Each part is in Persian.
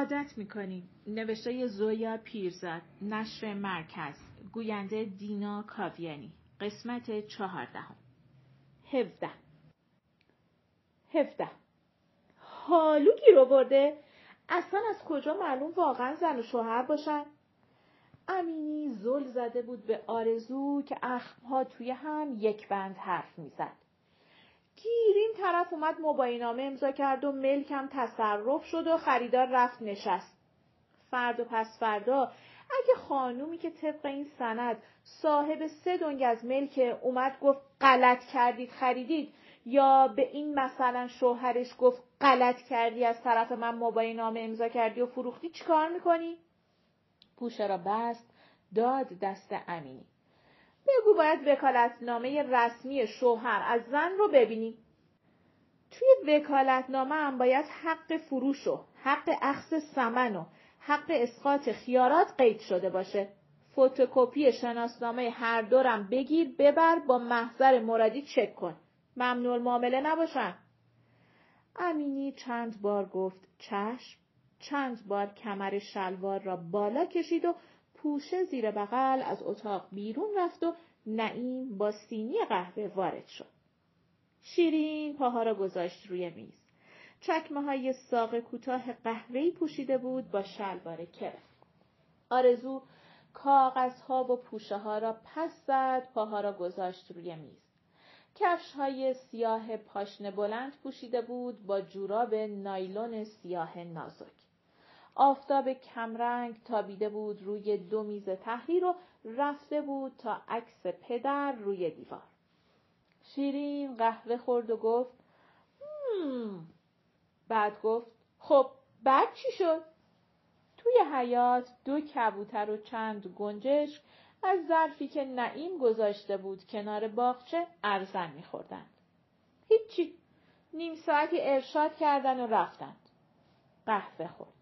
عادت می‌کنیم. نوشته زویا پیرزاد نشر مرکز گوینده دینا کاویانی. قسمت چهاردهم. هفده هفده حالو گیر برده. اصلا از کجا معلوم واقعا زن و شوهر باشن؟ امینی زل زده بود به آرزو که اخمها توی هم یک بند حرف می‌زد. گیرین طرف اومد مباینامه امضا کرد و ملکم تصرف شد و خریدار رفت نشست. فرد و پس فردا اگه خانومی که طبق این سند صاحب سه دنگ از ملک اومد گفت غلط کردید خریدید یا به این مثلا شوهرش گفت غلط کردی از طرف من مباینامه امضا کردی و فروختی چیکار می‌کنی؟ پوشه را بست داد دست امینی. بگو باید وکالتنامه رسمی شوهر از زن رو ببینیم. توی وکالتنامه هم باید حق فروش و حق اخذ سمن و حق اسقاط خیارات قید شده باشه. فتوکپی شناسنامه هر دورم بگیر ببر با محضر مرادی چک کن. ممنوع معامله نباشن. امینی چند بار گفت چشم چند بار کمر شلوار را بالا کشید و پوشه زیر بغل از اتاق بیرون رفت و نعیم با سینی قهوه وارد شد. شیرین پاها را گذاشت روی میز. چکمه های ساق کوتاه قهوه‌ای پوشیده بود با شلوار کرم. آرزو کاغذها و پوشه ها را پس زد پاها را گذاشت روی میز. کفش های سیاه پاشنه بلند پوشیده بود با جوراب نایلون سیاه نازک. آفتاب کمرنگ تابیده بود روی دو میز تحریر و رفته بود تا عکس پدر روی دیوار. شیرین قهوه خورد و گفت هم. بعد گفت خب بعد چی شد؟ توی حیات دو کبوتر و چند گنجشک از ظرفی که نعیم گذاشته بود کنار باغچه ارزن میخوردند. هیچی. نیم ساعتی ارشاد کردن و رفتند. قهوه خورد.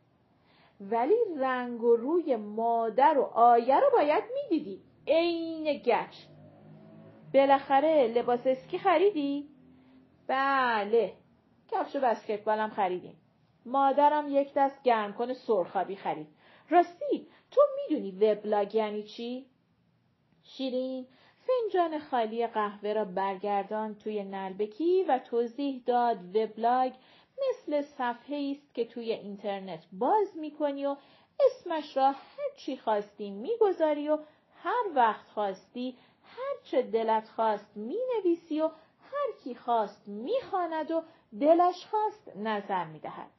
ولی رنگ و روی مادر و آیه رو باید می‌دیدی. عین گچ. بالاخره لباس اسکی خریدی؟ بله. کفش بسکتبالم خریدیم. مادرم یک دست گرم کنه سرخابی خرید. راستی تو می‌دونی وبلاگ یعنی چی؟ شیرین فنجان خالی قهوه را برگردان توی نلبکی و توضیح داد وبلاگ مثل صفحه است که توی اینترنت باز می‌کنی و اسمش را هر چی خواستی می‌گذاری و هر وقت خواستی هر چه دلت خواست می‌نویسی و هر کی خواست می‌خواند و دلش خواست نظر می‌دهد.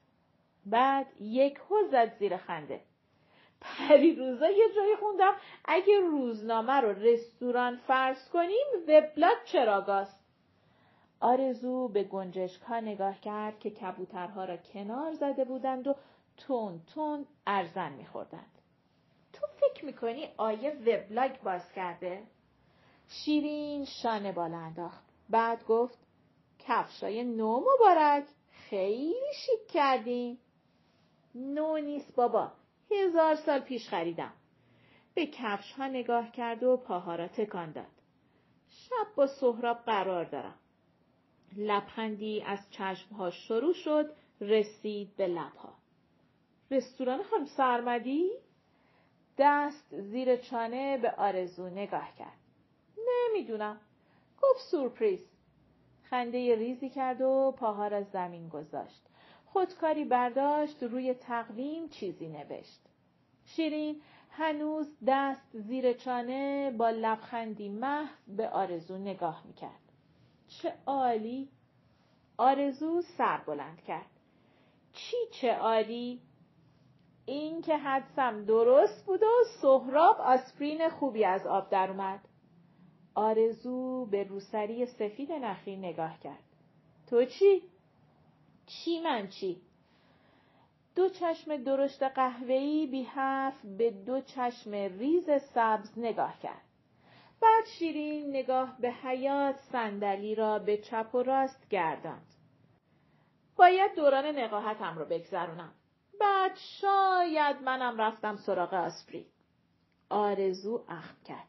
بعد یک زد زیر خنده. پری روزا یه جایی خوندم اگه روزنامه رو رستوران فرض کنیم وبلاگ چراگاست. آرزو به گنجشک ها نگاه کرد که کبوترها را کنار زده بودند و تون تون ارزن میخوردند. تو فکر می‌کنی آیه وبلاگ باز کرده؟ شیرین شانه بالا انداخت. بعد گفت کفشای نو مبارک خیلی شیک کردیم. نو نیست بابا. هزار سال پیش خریدم. به کفش ها نگاه کرد و پاها را تکان داد. شب با سهراب قرار دارم. لبخندی از چشمها شروع شد رسید به لبها. رستوران خانم سرمدی؟ دست زیر چانه به آرزو نگاه کرد. نمی‌دونم. گفت سورپریز. خنده ریزی کرد و پاها را زمین گذاشت. خودکاری برداشت روی تقویم چیزی نوشت. شیرین هنوز دست زیر چانه با لبخندی محو به آرزو نگاه می‌کرد. چه عالی آرزو سر بلند کرد چی چه عالی این که حدسم درست بود و سهراب آسپرین خوبی از آب در اومد آرزو به روسری سفید نخی نگاه کرد تو چی؟ چی من چی؟ دو چشم درشت قهوه‌ای بی حرف به دو چشم ریز سبز نگاه کرد. بعد شیرین نگاه به حیات صندلی را به چپ و راست گرداند. باید دوران نقاهتم رو بگذرونم. بعد شاید منم رفتم سراغ آسپرین. آرزو اخم کرد.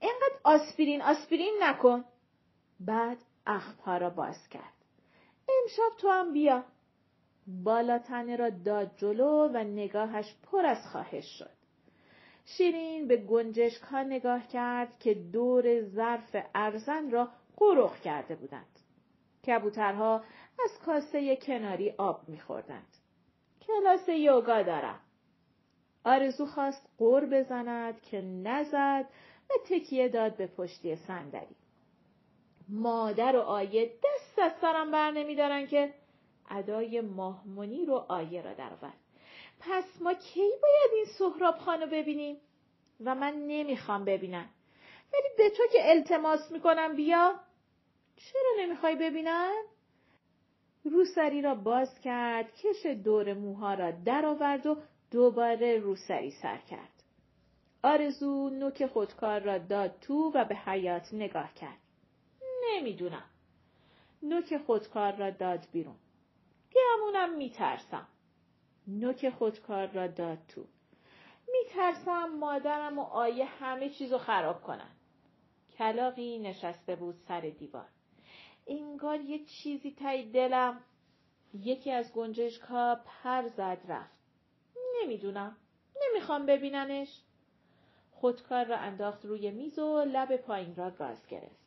اینقدر آسپرین آسپرین نکن. بعد اخمها را باز کرد. امشب تو هم بیا. بالاتنه را داد جلو و نگاهش پر از خواهش شد. شیرین به گنجشک ها نگاه کرد که دور ظرف ارزن را قرخ کرده بودند. کبوترها از کاسه کناری آب میخوردند. کلاس یوگا دارم. آرزو خواست قور بزند که نزد و تکیه داد به پشتی صندلی. مادر و آیه دست از سرم بر نمیدارن که ادای ماهمونی رو آیه را درآورد. پس ما کی باید این سهراب خانو ببینیم؟ و من نمی‌خوام ببینم. ولی به تو که التماس می‌کنم بیا. چرا نمی‌خوای ببینم؟ روسری را باز کرد، کش دور موها را درآورد و دوباره روسری سر کرد. آرزو نوک خودکار را داد تو و به حیات نگاه کرد. نمی‌دونم. نوک خودکار را داد بیرون. گمونم میترسم. نوک خودکار را داد تو. میترسم مادرم و آیه همه چیزو خراب کنن. کلاقی نشسته بود سر دیوار. انگار یه چیزی تای دلم یکی از گنجشک ها پر زد رفت. نمی‌دونم. نمی‌خوام ببیننش. خودکار را انداخت روی میز و لب پایین را گاز گرفت.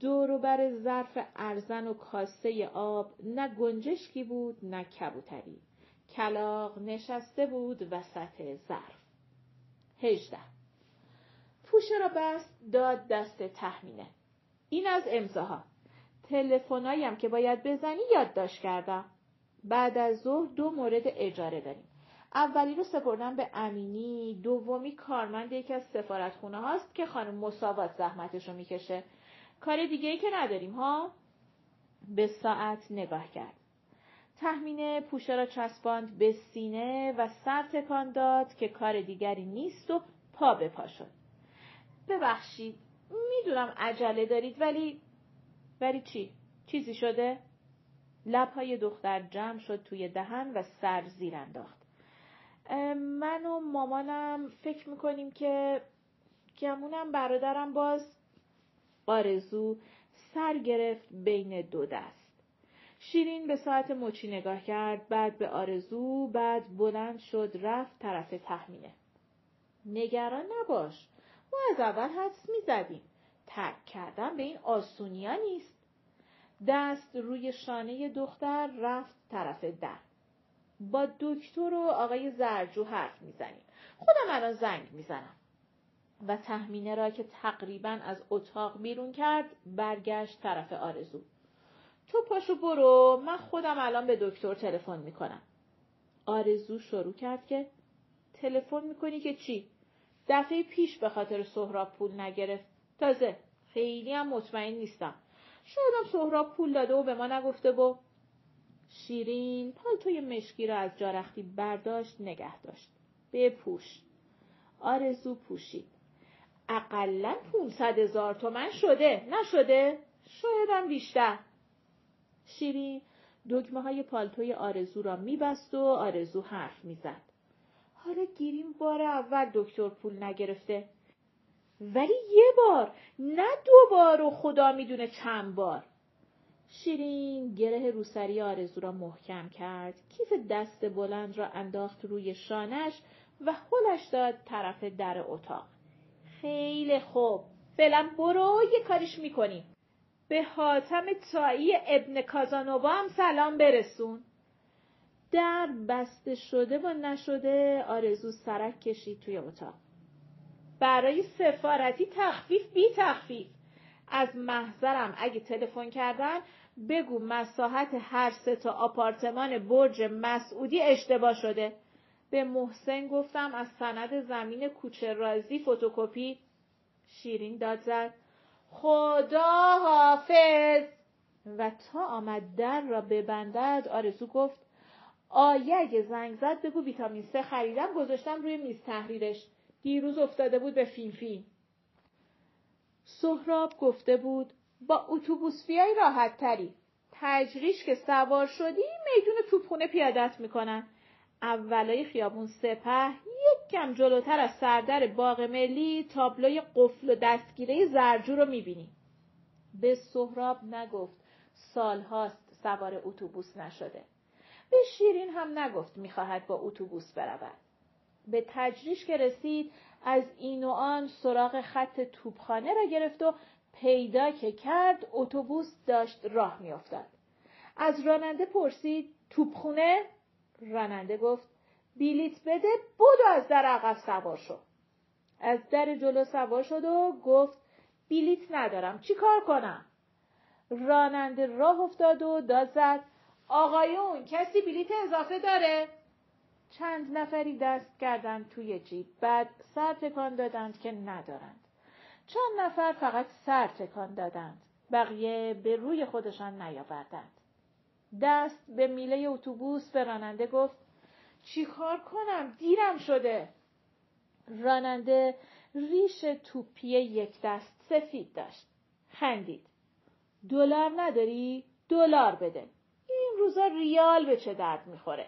دور بر ظرف ارزن و کاسه آب نه گنجشکی بود نه کبوتری. کلاق نشسته بود وسط ظرف. هجده پوشه را بست داد دست تحمینه. این از امضاها. تلفنایم که باید بزنی یادداشت کردم. بعد از ظهر دو مورد اجاره داریم. اولی رو سپردم به امینی، دومی کارمند یکی از سفارتخونه هاست که خانم مساوات زحمتش رو می‌کشه. کار دیگه ای که نداریم ها؟ به ساعت نگاه کرد. تحمینه پوشه را چسباند به سینه و سر تکان داد که کار دیگری نیست و پا به پا شد. ببخشید می‌دونم عجله دارید ولی ولی چی؟ چیزی شده؟ لبهای دختر جمع شد توی دهن و سر زیر انداخت. من و مامانم فکر می‌کنیم که گمونم برادرم باز آرزو سر گرفت بین دو دست. شیرین به ساعت مچی نگاه کرد بعد به آرزو بعد بلند شد رفت طرف تحمینه. نگران نباش. ما از اول حدس می‌زدیم. ترک کردن به این آسونیا نیست. دست روی شانه دختر رفت طرف در. با دکتر و آقای زرجو حرف می‌زنیم. خودم الان زنگ می‌زنم. و تحمینه را که تقریبا از اتاق بیرون کرد برگشت طرف آرزو. تو پاشو برو من خودم الان به دکتر تلفن می‌کنم. آرزو شروع کرد که تلفن می‌کنی که چی؟ دفعه پیش به خاطر سهراب پول نگرفت. تازه خیلی هم مطمئن نیستم. شایدم سهراب پول داده و به ما نگفته و شیرین پالتوی مشکی را از جارختی برداشت نگه داشت. بپوش. آرزو پوشید. اقلا 500 هزار تومن شده نشده؟ شایدم بیشتر. شیرین دکمه های پالتوی آرزو را میبست و آرزو حرف می‌زد. حالا گیریم بار اول دکتر پول نگرفته. ولی یه بار نه دو بار و خدا می‌دونه چند بار. شیرین گره روسری آرزو را محکم کرد. کیف دست بلند را انداخت روی شانش و هلش داد طرف در اتاق. خیلی خوب. فعلا برو یه کاریش می‌کنیم. به حاتم تایی ابن کازانووا هم سلام برسون. در بسته شده و نشده آرزو سرک کشید توی اتاق. برای سفارتی تخفیف بی تخفیف. از محضرم اگه تلفن کردن بگو مساحت هر سه تا آپارتمان برج مسعودی اشتباه شده. به محسن گفتم از سند زمین کوچه رازی فتوکپی شیرین داد زد خدا حافظ. و تا آمد در را ببندد آرزو گفت آیه اگه زنگ زد بگو ویتامین سه خریدم گذاشتم روی میز تحریرش. دیروز افتاده بود به فیلم سهراب گفته بود با اتوبوس بیای راحت تری. تجریش که سوار شدی میدون توپخونه پیادت می‌کنن. اولای خیابون سپه یک کم جلوتر از سردر باغ ملی تابلوی قفل و دستگیره زرجو رو می‌بینی. به سهراب نگفت سالهاست سوار اتوبوس نشده. به شیرین هم نگفت می‌خواهد با اتوبوس برود به تجریش که رسید از این و آن سراغ خط توپخانه را گرفت و پیدا که کرد اتوبوس داشت راه میافتاد از راننده پرسید توپخونه راننده گفت بیلیت بده بدو از در عقب سوار شو. از در جلو سوار شد و گفت بیلیت ندارم چی کار کنم؟ راننده راه افتاد و داد زد آقایون کسی بلیت اضافه داره؟ چند نفری دست کردند توی جیب بعد سر تکان دادند که ندارند. چند نفر فقط سر تکان دادند بقیه به روی خودشان نیاوردند. دست به میله اتوبوس به راننده گفت چیکار کنم؟ دیرم شده. راننده ریش توپی یک دست سفید داشت. خندید. دلار نداری؟ دلار بده. این روزا ریال به چه درد می‌خوره؟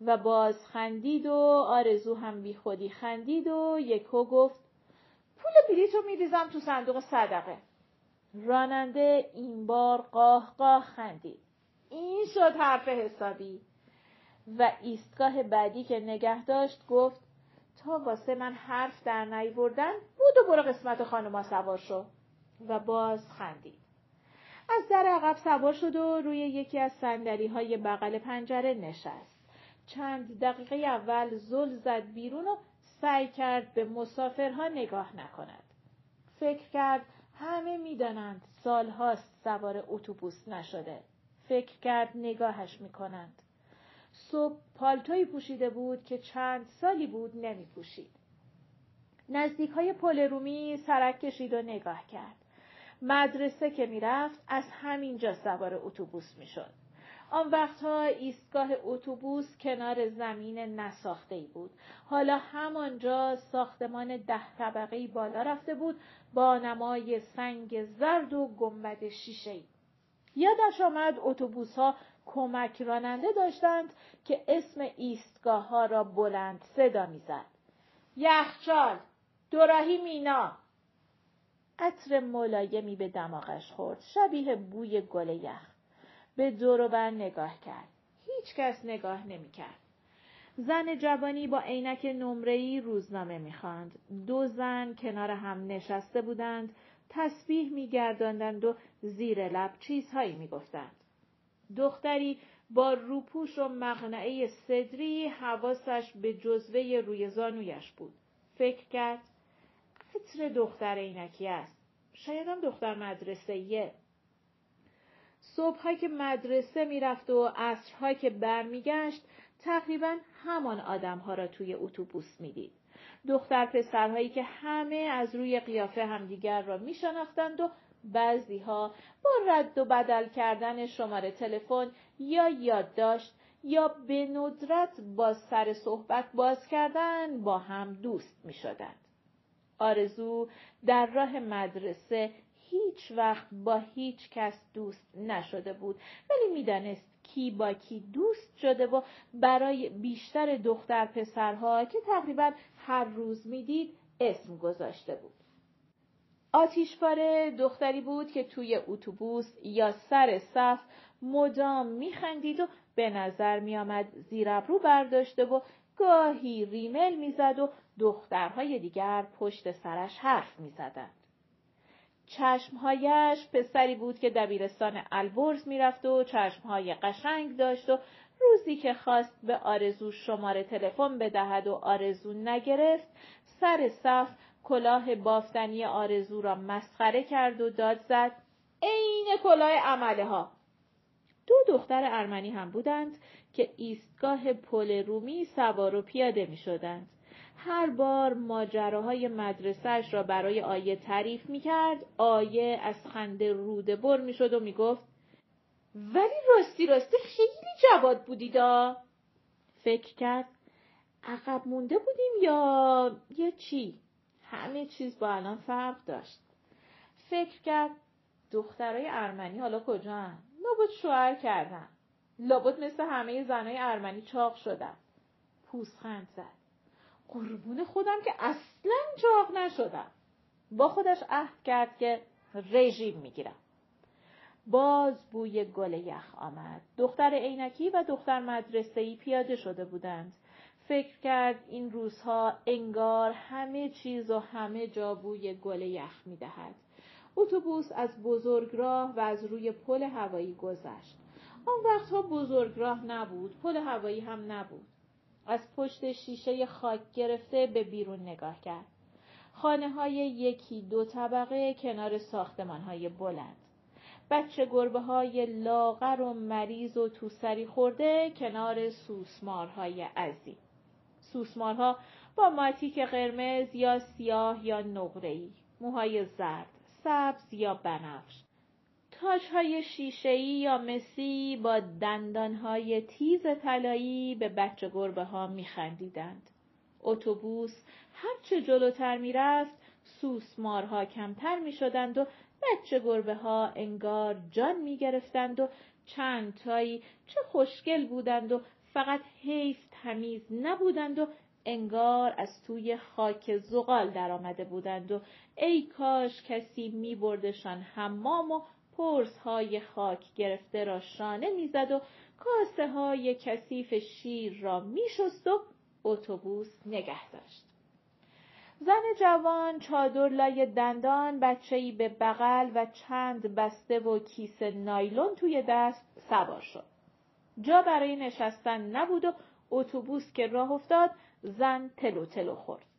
و باز خندید و آرزو هم بی خودی خندید و یکو گفت پول بلیتو میریزم تو صندوق صدقه. راننده این بار قاه قاه خندید. این شد حرف حسابی و ایستگاه بعدی که نگه داشت گفت تا واسه من حرف در نیوردن بود و برو قسمت خانوما سوار شو و باز خندید از در عقب سوار شد و روی یکی از سندلی های بغل پنجره نشست چند دقیقه اول زل زد بیرون و سعی کرد به مسافرها نگاه نکند. فکر کرد همه می‌دانند سالهاست سوار اتوبوس نشده. فکر کرد نگاهش می‌کنند. صبح پالتوی پوشیده بود که چند سالی بود نمی پوشید. نزدیک های پل رومی سرک کشید و نگاه کرد. مدرسه که می‌رفت از همینجا سوار اتوبوس می‌شد. آن وقتها ایستگاه اتوبوس کنار زمین نساخته ای بود. حالا همانجا ساختمان ده طبقه بالا رفته بود با نمای سنگ زرد و گنبد شیشه ای. یادش آمد اتوبوس ها کمک راننده داشتند که اسم ایستگاه ها را بلند صدا می‌زد. یخچال، دوراهی مینا. عطر ملایمی به دماغش خورد. شبیه بوی گل یخ. به دور بر نگاه کرد. هیچ کس نگاه نمی کرد. زن جوانی با عینک نمره‌ای روزنامه می‌خواند. دو زن کنار هم نشسته بودند، تسبیح میگرداندند و زیر لب چیزهایی می‌گفتند. دختری با روپوش و مغنعه صدری حواسش به جزوه روی زانویش بود. فکر کرد عطر دختر عینکی است. شاید هم دختر مدرسه صبحها که مدرسه می‌رفت و عصرها که برمیگشت تقریبا همان آدمها را توی اتوبوس می‌دید. دختر پسرهایی که همه از روی قیافه همدیگر را میشناختند و بعضیها با رد و بدل کردن شماره تلفن یا یادداشت یا به ندرت با سر صحبت باز کردن با هم دوست می شدند. آرزو در راه مدرسه هیچ وقت با هیچ کس دوست نشده بود ولی می‌دانست کی با کی دوست شده و برای بیشتر دختر پسرها که تقریبا هر روز می‌دید اسم گذاشته بود. آتیشپاره دختری بود که توی اتوبوس یا سر صف مدام میخندید و به نظر میآمد زیر ابرو برداشته و گاهی ریمل می‌زد و دخترهای دیگر پشت سرش حرف می‌زدند. چشمهایش پسری بود که دبیرستان البرز می‌رفت و چشمهای قشنگ داشت و روزی که خواست به آرزو شماره تلفن بدهد و آرزو نگرفت سر صف کلاه بافتنی آرزو را مسخره کرد و داد زد عین کلاه عمله ها دو دختر ارمنی هم بودند که ایستگاه پل رومی سوار و پیاده می شدند. هر بار ماجراهای مدرسهش را برای آیه تعریف می کرد آیه از خنده روده بر می شد و می گفت ولی راستی راستی خیلی جواد بودیدا فکر کرد عقب مونده بودیم یا یا چی؟ همه چیز با الان فرق داشت. فکر کرد دخترای ارمنی حالا کجا هن؟ لابد شوهر کردن. لابد مثل همه زنای ارمنی چاق شدن. پوزخند زد. قربون خودم که اصلا چاق نشدم با خودش عهد کرد که رژیم می‌گیرم باز بوی گل یخ آمد. دختر عینکی و دختر مدرسه‌ای پیاده شده بودند. فکر کرد این روزها انگار همه چیز و همه جا بوی گل یخ می‌دهد. اتوبوس از بزرگراه و از روی پل هوایی گذشت. آن وقتها بزرگراه نبود، پل هوایی هم نبود. از پشت شیشه خاک گرفته به بیرون نگاه کرد. خانه های یکی دو طبقه کنار ساختمان های بلند. بچه گربه های لاغر و مریض و توسری خورده کنار سوسمارهای عزی. سوسمارها با ماتیک قرمز یا سیاه یا نقره‌ای، موهای زرد، سبز یا بنفش. های شیشه‌ای یا مسی با دندانهای تیز طلایی به بچه گربه ها میخندیدند. اتوبوس هرچه جلوتر می‌رفت سوسمارها کمتر می‌شدند و بچه گربه ها انگار جان می‌گرفتند و چند تایی چه خوشگل بودند و فقط حیف تمیز نبودند و انگار از توی خاک زغال درآمده بودند و ای کاش کسی می بردشان حمام و پرس های خاک گرفته را شانه می‌زد و کاسه های کثیف شیر را میشست و اتوبوس نگه داشت. زن جوان چادر لای دندان بچهی به بغل و چند بسته و کیسه نایلون توی دست سوار شد. جا برای نشستن نبود و اتوبوس که راه افتاد زن تلو تلو خورد.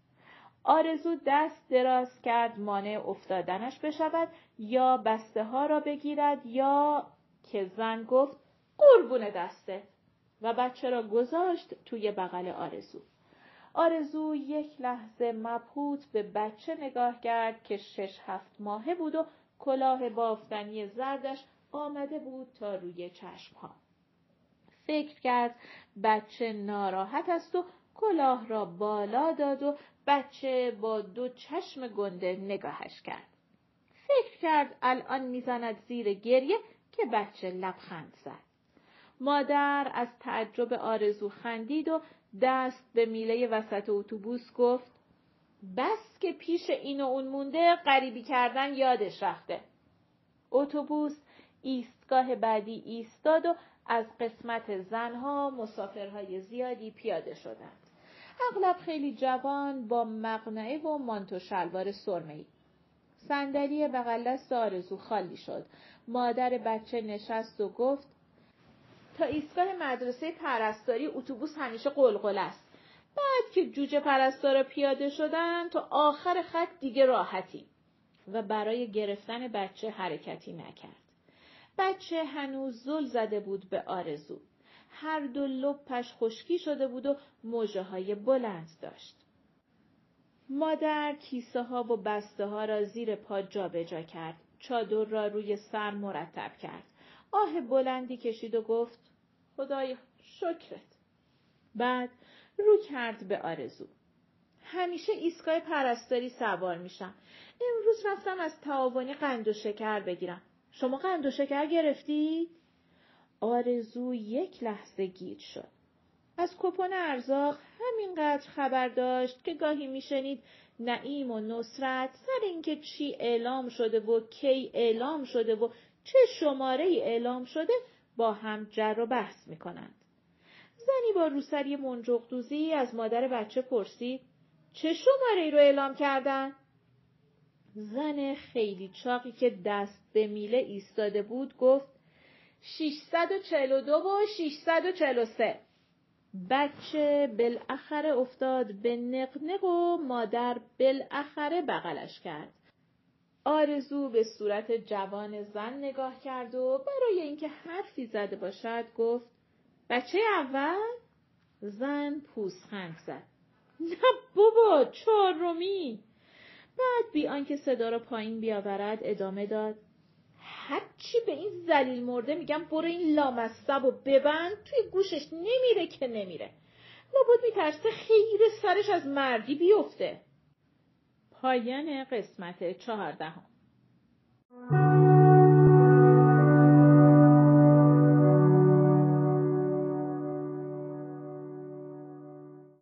آرزو دست دراز کرد مانع افتادنش بشود یا بسته ها را بگیرد یا که زن گفت قربون دسته و بچه را گذاشت توی بغل آرزو. آرزو یک لحظه مبهوت به بچه نگاه کرد که شش هفت ماهه بود و کلاه بافتنی زردش آمده بود تا روی چشمها. فکر کرد بچه ناراحت است و کلاه را بالا داد و بچه با دو چشم گنده نگاهش کرد. فکر کرد الان می‌زند زیر گریه که بچه لبخند زد. مادر از تعجب آرزو خندید و دست به میله وسط اتوبوس گفت بس که پیش این و اون مونده غریبی کردن یادش رفته. اتوبوس ایستگاه بعدی ایستاد و از قسمت زنها مسافرهای زیادی پیاده شدند. اغلب خیلی جوان با مقنعه و مانتو شلوار سرمه‌ای. صندلی بغل دست آرزو خالی شد. مادر بچه نشست و گفت تا ایستگاه مدرسه پرستاری اتوبوس همیشه قلقل است. بعد که جوجه پرستارا پیاده شدن تا آخر خط دیگه راحتی و برای گرفتن بچه حرکتی نکرد. بچه هنوز زل زده بود به آرزو. هر دو لپش خشکی شده بود و موجه های بلند داشت. مادر کیسه ها و بسته ها را زیر پا جابجا جا کرد. چادر را روی سر مرتب کرد. آه بلندی کشید و گفت خدای شکرت. بعد رو کرد به آرزو. همیشه ایستگاه پرستاری سوار میشم. امروز رفتم از تعاونی قند و شکر بگیرم. شما قند و شکر گرفتی؟ آرزو یک لحظه گیج شد. از کپون ارزاق همینقدر خبر داشت که گاهی میشنید نعیم و نصرت سر اینکه چی اعلام شده و کی اعلام شده و چه شماره اعلام شده با هم جر و بحث می‌کنند. زنی با روسری منجقدوزی از مادر بچه پرسید چه شماره ای رو اعلام کردن؟ زن خیلی چاقی که دست به میله ایستاده بود گفت 642 و 643 بچه بالاخره افتاد به نقنق و مادر بالاخره بغلش کرد. آرزو به صورت جوان زن نگاه کرد و برای اینکه حرفی زده باشد گفت بچه اول؟ زن پوزخند زد. نه بابا چهارمی. بعد بی آنکه صدا را پایین بیاورد ادامه داد هرچی به این زلیل مرده میگم برو این لامصب و ببند توی گوشش نمیره که نمیره. لابد میترسه خیر سرش از مردی بیفته. پایان قسمت چهاردهم